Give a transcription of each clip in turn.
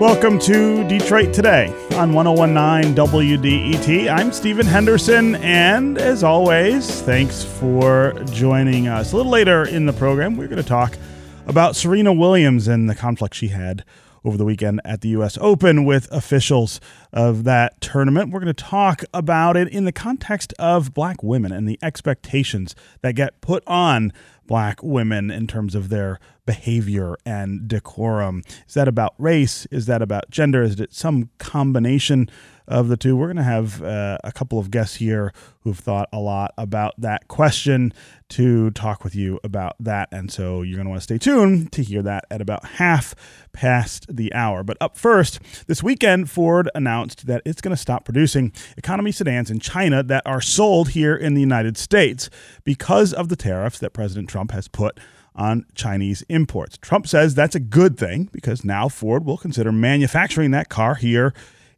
Welcome to Detroit Today on 1019 WDET. I'm Stephen Henderson, and as always, thanks for joining us. A little later in the program, we're going to talk about Serena Williams and the conflict she had over the weekend at the U.S. Open with officials of that tournament. We're going to talk about it in the context of black women and the expectations that get put on black women in terms of their behavior and decorum. Is that about race? Is that about gender? Is it some combination of the two? We're going to have uh, a couple of guests here who've thought a lot about that question to talk with you about that. And so you're going to want to stay tuned to hear that at about half past the hour. But up first, this weekend, Ford announced that it's going to stop producing economy sedans in China that are sold here in the United States because of the tariffs that President Trump has put on Chinese imports. Trump says that's a good thing because now Ford will consider manufacturing that car here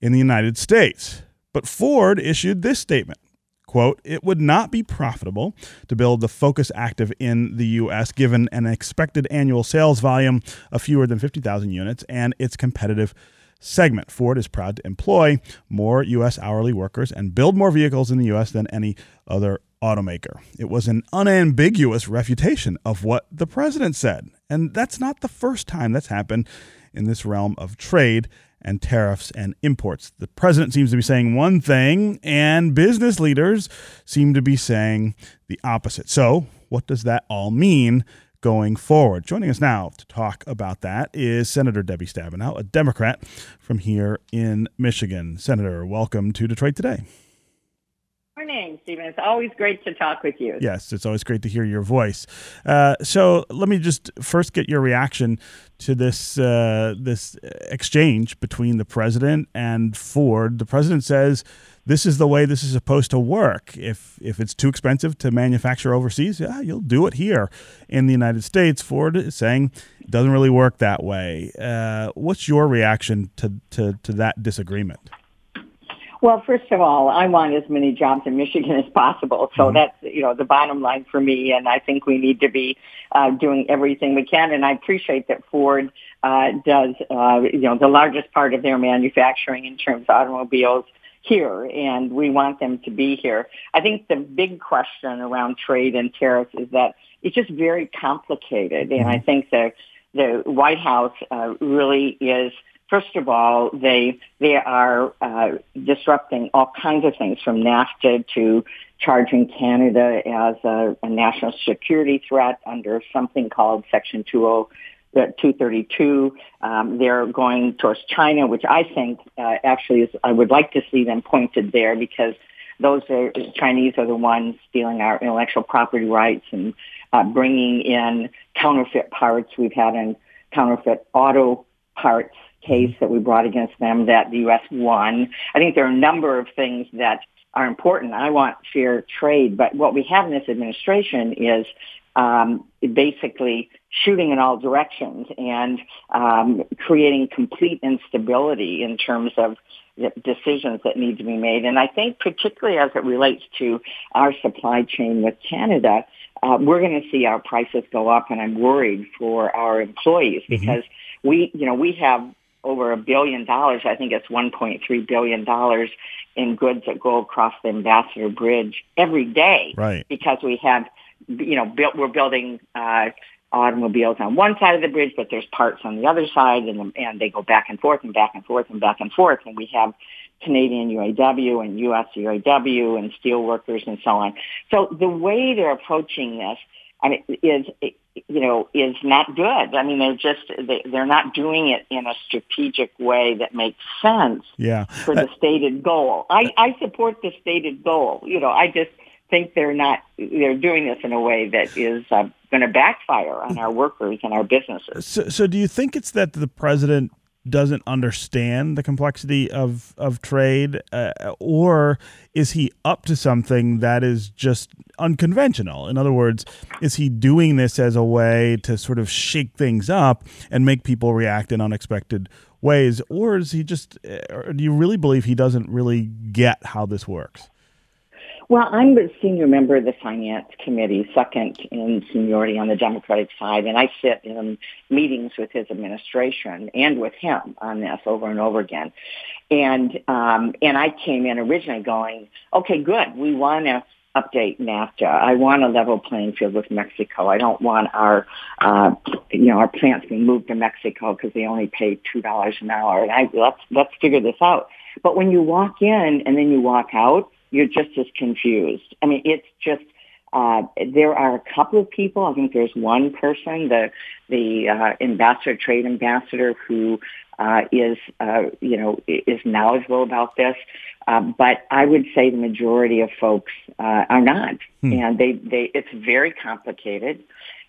in the United States. But Ford issued this statement quote, it would not be profitable to build the Focus Active in the U.S. given an expected annual sales volume of fewer than 50,000 units and its competitive segment. Ford is proud to employ more U.S. hourly workers and build more vehicles in the U.S. than any other automaker. It was an unambiguous refutation of what the president said. And that's not the first time that's happened in this realm of trade and tariffs and imports. The president seems to be saying one thing, and business leaders seem to be saying the opposite. So, what does that all mean? Going forward. Joining us now to talk about that is Senator Debbie Stabenow, a Democrat from here in Michigan. Senator, welcome to Detroit Today morning, Stephen. It's always great to talk with you. Yes, it's always great to hear your voice. Uh, so let me just first get your reaction to this uh, this exchange between the president and Ford. The president says this is the way this is supposed to work. If if it's too expensive to manufacture overseas, yeah, you'll do it here in the United States. Ford is saying it doesn't really work that way. Uh, what's your reaction to, to, to that disagreement? Well, first of all, I want as many jobs in Michigan as possible. So mm-hmm. that's, you know, the bottom line for me. And I think we need to be uh, doing everything we can. And I appreciate that Ford uh, does, uh, you know, the largest part of their manufacturing in terms of automobiles here and we want them to be here. I think the big question around trade and tariffs is that it's just very complicated. And I mm-hmm. think the, the White House uh, really is First of all, they they are uh, disrupting all kinds of things from NAFTA to charging Canada as a, a national security threat under something called Section 20. 232. Um, they're going towards China, which I think uh, actually is, I would like to see them pointed there because those are, Chinese are the ones stealing our intellectual property rights and uh, bringing in counterfeit parts. We've had in counterfeit auto parts case that we brought against them that the U.S. won. I think there are a number of things that are important. I want fair trade, but what we have in this administration is um, basically shooting in all directions and um, creating complete instability in terms of decisions that need to be made. And I think particularly as it relates to our supply chain with Canada, uh, we're going to see our prices go up, and I'm worried for our employees mm-hmm. because we, you know, we have over a billion dollars. I think it's 1.3 billion dollars in goods that go across the Ambassador Bridge every day. Right. Because we have, you know, built, we're building uh, automobiles on one side of the bridge, but there's parts on the other side, and and they go back and forth and back and forth and back and forth, and we have Canadian UAW and U.S. UAW and steel workers and so on. So the way they're approaching this I mean, is you know is not good. I mean, they're just they, they're not doing it in a strategic way that makes sense. Yeah. for the uh, stated goal. I I support the stated goal. You know, I just think they're not they're doing this in a way that is uh, going to backfire on our workers and our businesses. So, so do you think it's that the president doesn't understand the complexity of of trade, uh, or is he up to something that is just unconventional? In other words, is he doing this as a way to sort of shake things up and make people react in unexpected ways, or is he just? Or do you really believe he doesn't really get how this works? Well, I'm the senior member of the Finance Committee, second in seniority on the Democratic side, and I sit in meetings with his administration and with him on this over and over again. And um, and I came in originally going, okay, good, we want to update NAFTA. I want a level playing field with Mexico. I don't want our, uh, you know, our plants being moved to Mexico because they only pay two dollars an hour. And I let's let's figure this out. But when you walk in and then you walk out, you're just as confused. I mean, it's just uh, there are a couple of people. I think there's one person, the the uh, ambassador, trade ambassador, who uh, is uh, you know is knowledgeable about this. Um, but I would say the majority of folks uh, are not, hmm. and they they it's very complicated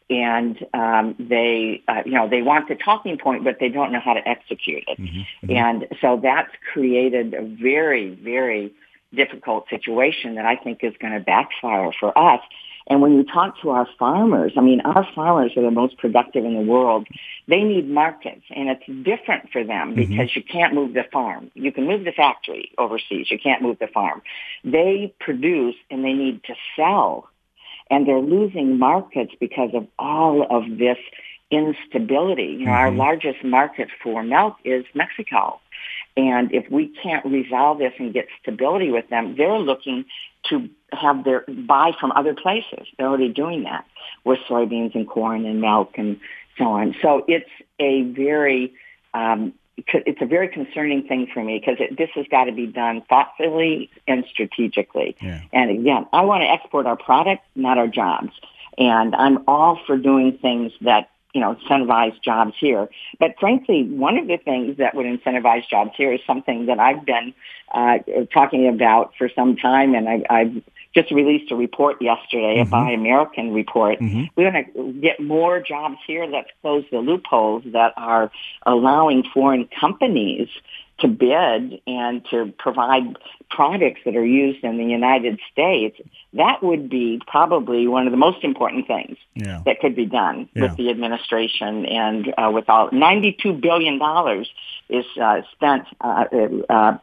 and um, they, uh, you know, they want the talking point, but they don't know how to execute it. Mm-hmm, mm-hmm. And so that's created a very, very difficult situation that I think is going to backfire for us. And when you talk to our farmers, I mean, our farmers are the most productive in the world. They need markets, and it's different for them mm-hmm. because you can't move the farm. You can move the factory overseas. You can't move the farm. They produce and they need to sell and they're losing markets because of all of this instability. You know, mm-hmm. our largest market for milk is Mexico. And if we can't resolve this and get stability with them, they're looking to have their buy from other places. They're already doing that with soybeans and corn and milk and so on. So it's a very um, it's a very concerning thing for me because this has got to be done thoughtfully and strategically. Yeah. And again, I want to export our product, not our jobs. And I'm all for doing things that you know, incentivize jobs here. But frankly, one of the things that would incentivize jobs here is something that I've been uh, talking about for some time, and I, I've just released a report yesterday, mm-hmm. a Buy American report. Mm-hmm. We want to get more jobs here. Let's close the loopholes that are allowing foreign companies to bid and to provide products that are used in the United States, that would be probably one of the most important things yeah. that could be done yeah. with the administration and uh, with all $92 billion is uh, spent uh, uh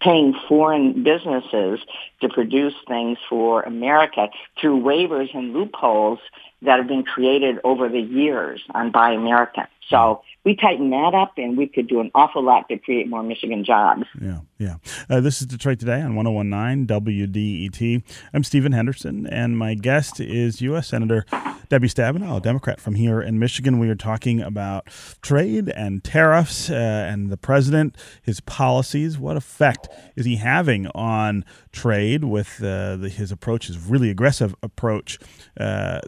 paying foreign businesses to produce things for America through waivers and loopholes that have been created over the years on Buy American. So we tighten that up, and we could do an awful lot to create more Michigan jobs. Yeah, yeah. Uh, this is Detroit Today on 1019 WDET. I'm Stephen Henderson, and my guest is U.S. Senator Debbie Stabenow, a Democrat from here in Michigan. We are talking about trade and tariffs uh, and the president, his policies. What effect is he having on trade with uh, the, his approach, his really aggressive approach uh,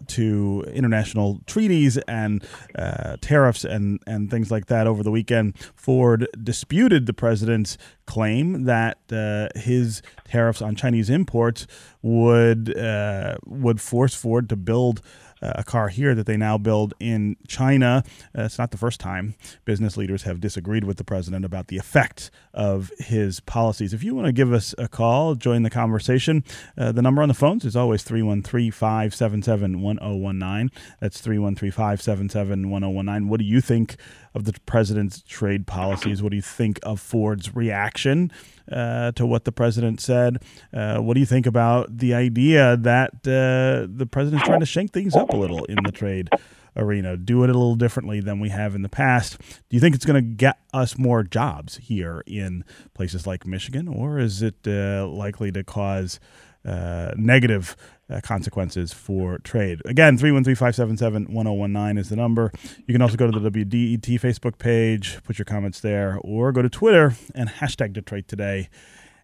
international treaties and uh, tariffs and, and things like that over the weekend? Ford disputed the president's claim that uh, his tariffs on Chinese imports would uh, would force Ford to build a car here that they now build in China. Uh, it's not the first time business leaders have disagreed with the president about the effect of his policies. If you want to give us a call, join the conversation. Uh, the number on the phones is always 313 577 1019. That's 313 577 1019. What do you think of the president's trade policies? What do you think of Ford's reaction uh, to what the president said? Uh, what do you think about the idea that uh, the president's trying to shake things up a little in the trade? arena, do it a little differently than we have in the past. Do you think it's going to get us more jobs here in places like Michigan, or is it uh, likely to cause uh, negative uh, consequences for trade. Again, 313-577-1019 is the number. You can also go to the WDET Facebook page, put your comments there, or go to Twitter and hashtag Detroit Today,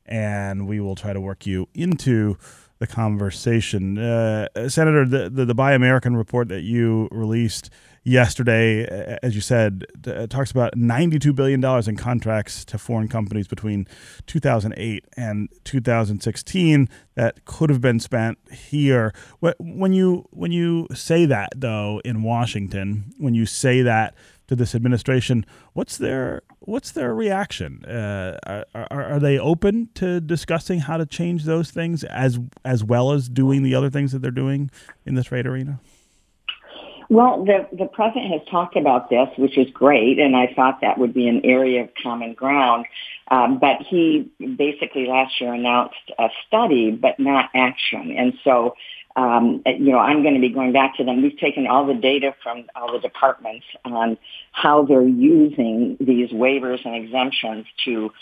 and we will try to work you into the conversation. Uh, Senator, the, the, the Buy American report that you released yesterday, as you said, talks about $92 billion in contracts to foreign companies between 2008 and 2016 that could have been spent here. When you, when you say that, though, in Washington, when you say that to this administration, what's their what's their reaction? Uh, are, are, they open to discussing how to change those things as as well as doing the other things that they're doing in the trade arena? Well, the, the president has talked about this, which is great, and I thought that would be an area of common ground. Um, but he basically last year announced a study, but not action. And so, um, you know, I'm going to be going back to them. We've taken all the data from all the departments on how they're using these waivers and exemptions to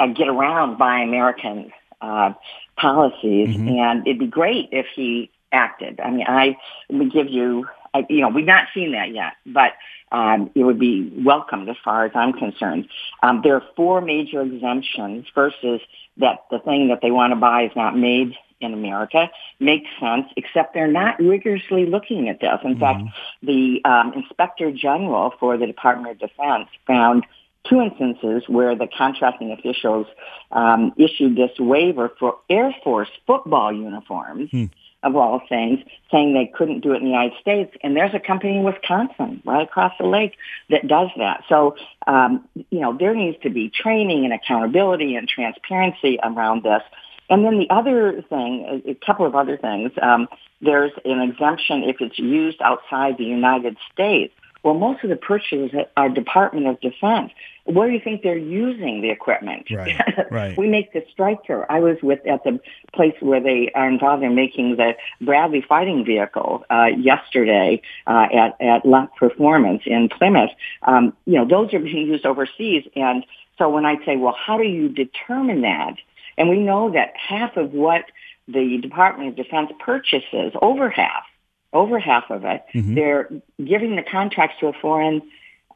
uh, get around Buy American uh, policies. Mm-hmm. And it'd be great if he acted. I mean, I would give you, I, you know, we've not seen that yet, but um, it would be welcomed as far as I'm concerned. Um, there are four major exemptions. First is that the thing that they want to buy is not made in America. Makes sense, except they're not rigorously looking at this. In mm-hmm. fact, the um, Inspector General for the Department of Defense found two instances where the contracting officials um, issued this waiver for Air Force football uniforms. Hmm of all things, saying they couldn't do it in the United States. And there's a company in Wisconsin right across the lake that does that. So, um, you know, there needs to be training and accountability and transparency around this. And then the other thing, a couple of other things, um, there's an exemption if it's used outside the United States. Well, most of the purchases are Department of Defense. Where do you think they're using the equipment? Right, right. we make the Stryker. I was with at the place where they are involved in making the Bradley fighting vehicle uh, yesterday uh, at at Loc Performance in Plymouth. Um, you know, those are being used overseas, and so when I say, well, how do you determine that? And we know that half of what the Department of Defense purchases, over half, over half of it, mm-hmm. they're giving the contracts to a foreign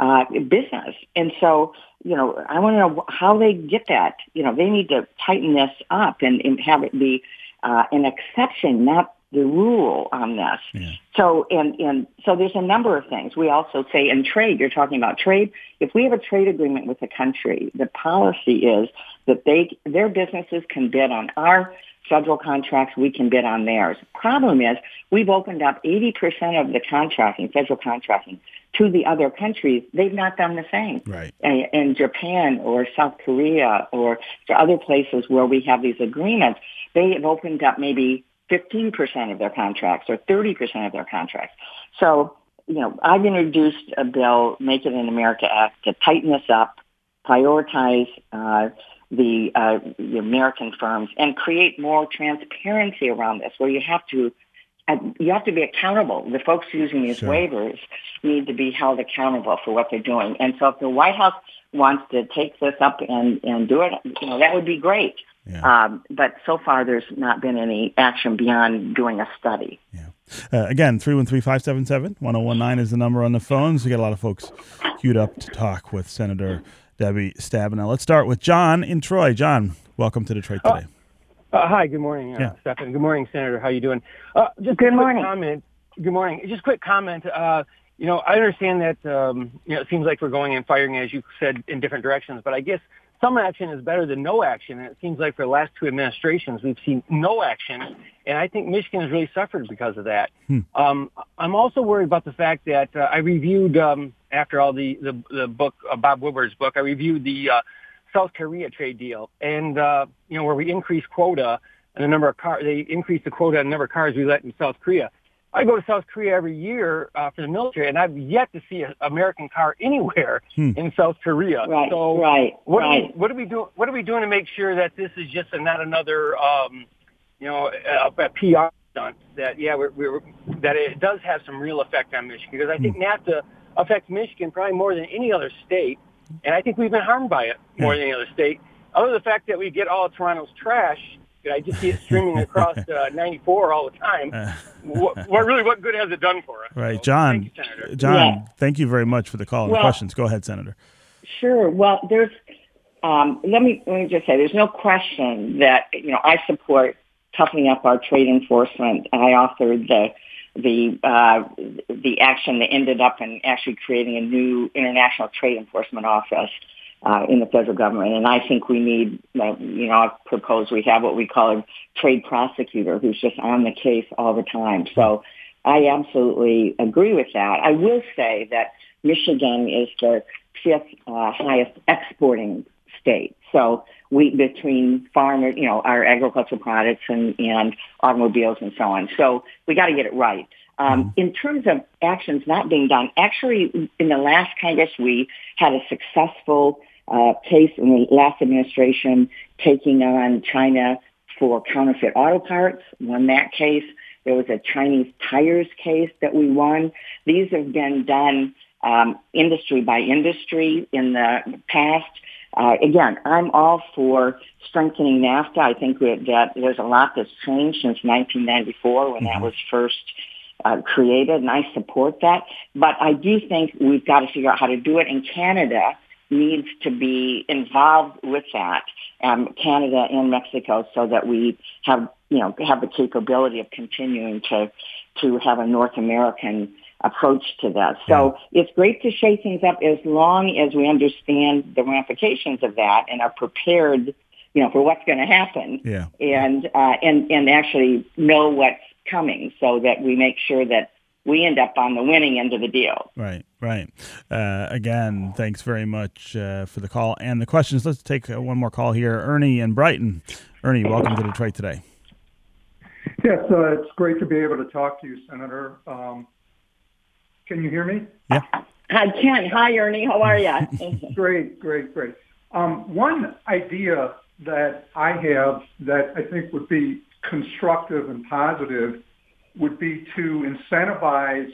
uh, business. And so, you know, I want to know how they get that. You know, they need to tighten this up and, and have it be uh, an exception, not the rule on this. Yeah. So, and, and so there's a number of things. We also say in trade, you're talking about trade. If we have a trade agreement with a country, the policy is that they, their businesses can bid on our federal contracts, we can bid on theirs. Problem is, we've opened up 80% of the contracting, federal contracting, to the other countries. They've not done the same. Right. In Japan or South Korea or to other places where we have these agreements, they have opened up maybe 15% of their contracts or 30% of their contracts. So, you know, I've introduced a bill, Make It in America Act, to tighten this up, prioritize uh, the, uh, the American firms, and create more transparency around this, where you have to uh, you have to be accountable. The folks using these sure. waivers need to be held accountable for what they're doing. And so, if the White House wants to take this up and and do it, you know, that would be great. Yeah. Um, but so far, there's not been any action beyond doing a study. Yeah. Uh, again, 313-577-1019 is the number on the phones. We got a lot of folks queued up to talk with Senator Debbie Stabenow. Let's start with John in Troy. John, welcome to Detroit Today. Uh, uh, hi, good morning, uh, yeah. Stephan. Good morning, Senator. How are you doing? Uh, just good morning. Comment. Good morning. Just quick comment. Uh, you know, I understand that um, you know it seems like we're going and firing, as you said, in different directions. But I guess some action is better than no action. And it seems like for the last two administrations, we've seen no action. And I think Michigan has really suffered because of that. Hmm. Um, I'm also worried about the fact that uh, I reviewed, um, after all the, the, the book, uh, Bob Woodward's book, I reviewed the uh, South Korea trade deal. And, uh, you know, where we increased quota and the number of cars, they increased the quota and the number of cars we let in South Korea. I go to South Korea every year uh, for the military, and I've yet to see an American car anywhere hmm. in South Korea. Right, so right, what right. Are we, what are we doing? What are we doing to make sure that this is just a, not another, um, you know, a, a PR stunt? That yeah, we're, we're, that it does have some real effect on Michigan because I think hmm. NAFTA affects Michigan probably more than any other state, and I think we've been harmed by it more than any other state. Other than the fact that we get all of Toronto's trash I just see it streaming across uh, 94 all the time. Uh, what, what, really, what good has it done for us? Right, so, John. You, John, yeah. thank you very much for the call and well, questions. Go ahead, Senator. Sure. Well, there's. Um, let me let me just say, there's no question that you know I support toughening up our trade enforcement. I authored the the uh, the action that ended up in actually creating a new international trade enforcement office uh, in the federal government. And I think we need, you know, I propose we have what we call a trade prosecutor who's just on the case all the time. So I absolutely agree with that. I will say that Michigan is the fifth uh, highest exporting state. So we between farm, you know, our agricultural products and, and automobiles and so on. So we got to get it right. Um, mm-hmm. in terms of actions not being done, actually, in the last Congress, we had a successful uh, case in the last administration taking on China for counterfeit auto parts, won that case. There was a Chinese tires case that we won. These have been done um, industry by industry in the past. Uh, again, I'm all for strengthening NAFTA. I think that there's a lot that's changed since 1994 when mm-hmm. that was first uh, created, and I support that. But I do think we've got to figure out how to do it. And Canada needs to be involved with that, um, Canada and Mexico, so that we have, you know, have the capability of continuing to to have a North American approach to that. So it's great to shake things up as long as we understand the ramifications of that and are prepared, you know, for what's going to happen. Yeah. And uh, and and actually know what's coming, so that we make sure that we end up on the winning end of the deal. Right, right. Uh, again, thanks very much uh, for the call and the questions. Let's take uh, one more call here. Ernie in Brighton. Ernie, welcome to Detroit today. Yes, uh, it's great to be able to talk to you, Senator. Um, can you hear me? Yeah. I can. Hi, Ernie. How are you? great, great, great. Um, one idea that I have that I think would be constructive and positive would be to incentivize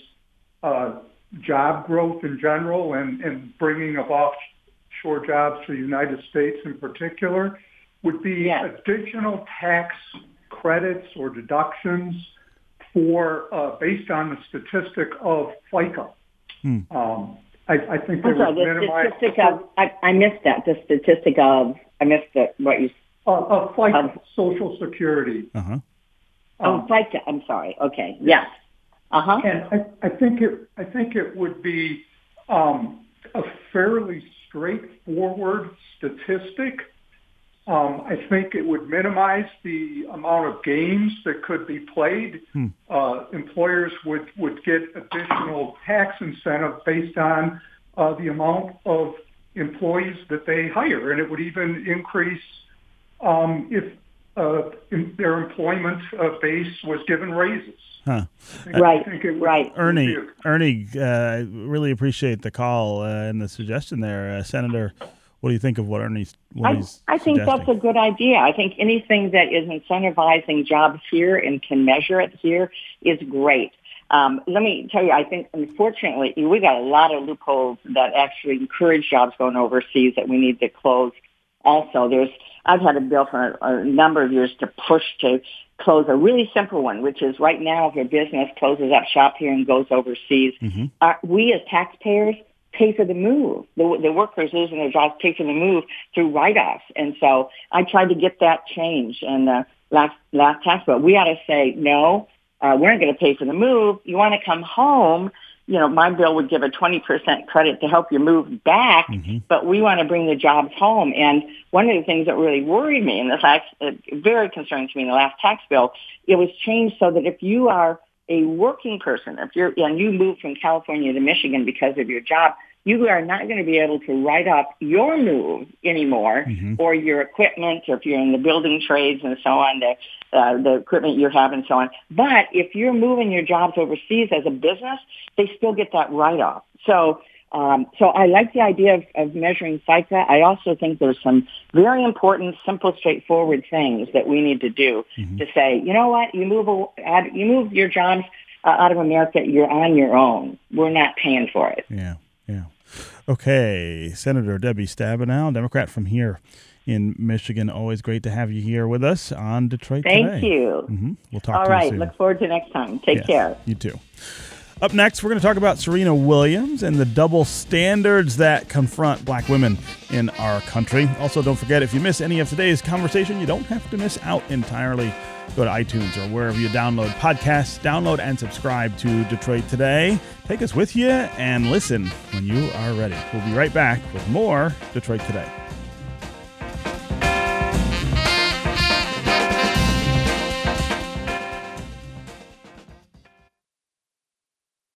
uh, job growth in general and, and bringing of offshore jobs to the United States in particular would be yes. additional tax credits or deductions for uh, based on the statistic of FICA. Hmm. Um, I, I, think they sorry, would minimize. Statistic of, I, I, missed that. The statistic of I missed the, what you. Uh, of FICA, of, Social Security. Uh-huh. Oh, um, FICA. I'm sorry. Okay. Yes. Uh huh. And I, I think it. I think it would be um, a fairly straightforward statistic. Um, I think it would minimize the amount of games that could be played. Hmm. Uh, employers would, would get additional tax incentive based on uh, the amount of employees that they hire, and it would even increase um, if uh, their employment uh, base was given raises. Huh. Right, right. Ernie, Ernie, uh, really appreciate the call uh, and the suggestion there, uh, Senator. What do you think of what Ernie's? What I, I think that's a good idea. I think anything that is incentivizing jobs here and can measure it here is great. Um, let me tell you, I think unfortunately we got a lot of loopholes that actually encourage jobs going overseas that we need to close. Also, there's I've had a bill for a, a number of years to push to close a really simple one, which is right now if your business closes up shop here and goes overseas, mm-hmm. uh, we as taxpayers pay for the move. The, the workers losing their jobs pay for the move through write-offs. And so I tried to get that changed in the last, last tax bill. We ought to say, no, uh, we're not going to pay for the move. You want to come home. You know, my bill would give a 20% credit to help you move back, mm-hmm. but we want to bring the jobs home. And one of the things that really worried me, and the fact, uh, very concerning to me in the last tax bill, it was changed so that if you are a working person, if you're, and you move from California to Michigan because of your job, you are not going to be able to write off your move anymore mm-hmm. or your equipment or if you're in the building trades and so on, the, uh, the equipment you have and so on. But if you're moving your jobs overseas as a business, they still get that write off. So, um, so I like the idea of, of measuring FICA. I also think there's some very important, simple, straightforward things that we need to do mm-hmm. to say, you know what, you move, you move your jobs uh, out of America, you're on your own. We're not paying for it. Yeah. Yeah. Okay, Senator Debbie Stabenow, Democrat from here in Michigan. Always great to have you here with us on Detroit Thank Today. you. Mm-hmm. We'll talk. All right. Look forward to next time. Take yes, care. You too. Up next, we're going to talk about Serena Williams and the double standards that confront black women in our country. Also, don't forget if you miss any of today's conversation, you don't have to miss out entirely. Go to iTunes or wherever you download podcasts, download and subscribe to Detroit Today. Take us with you and listen when you are ready. We'll be right back with more Detroit Today.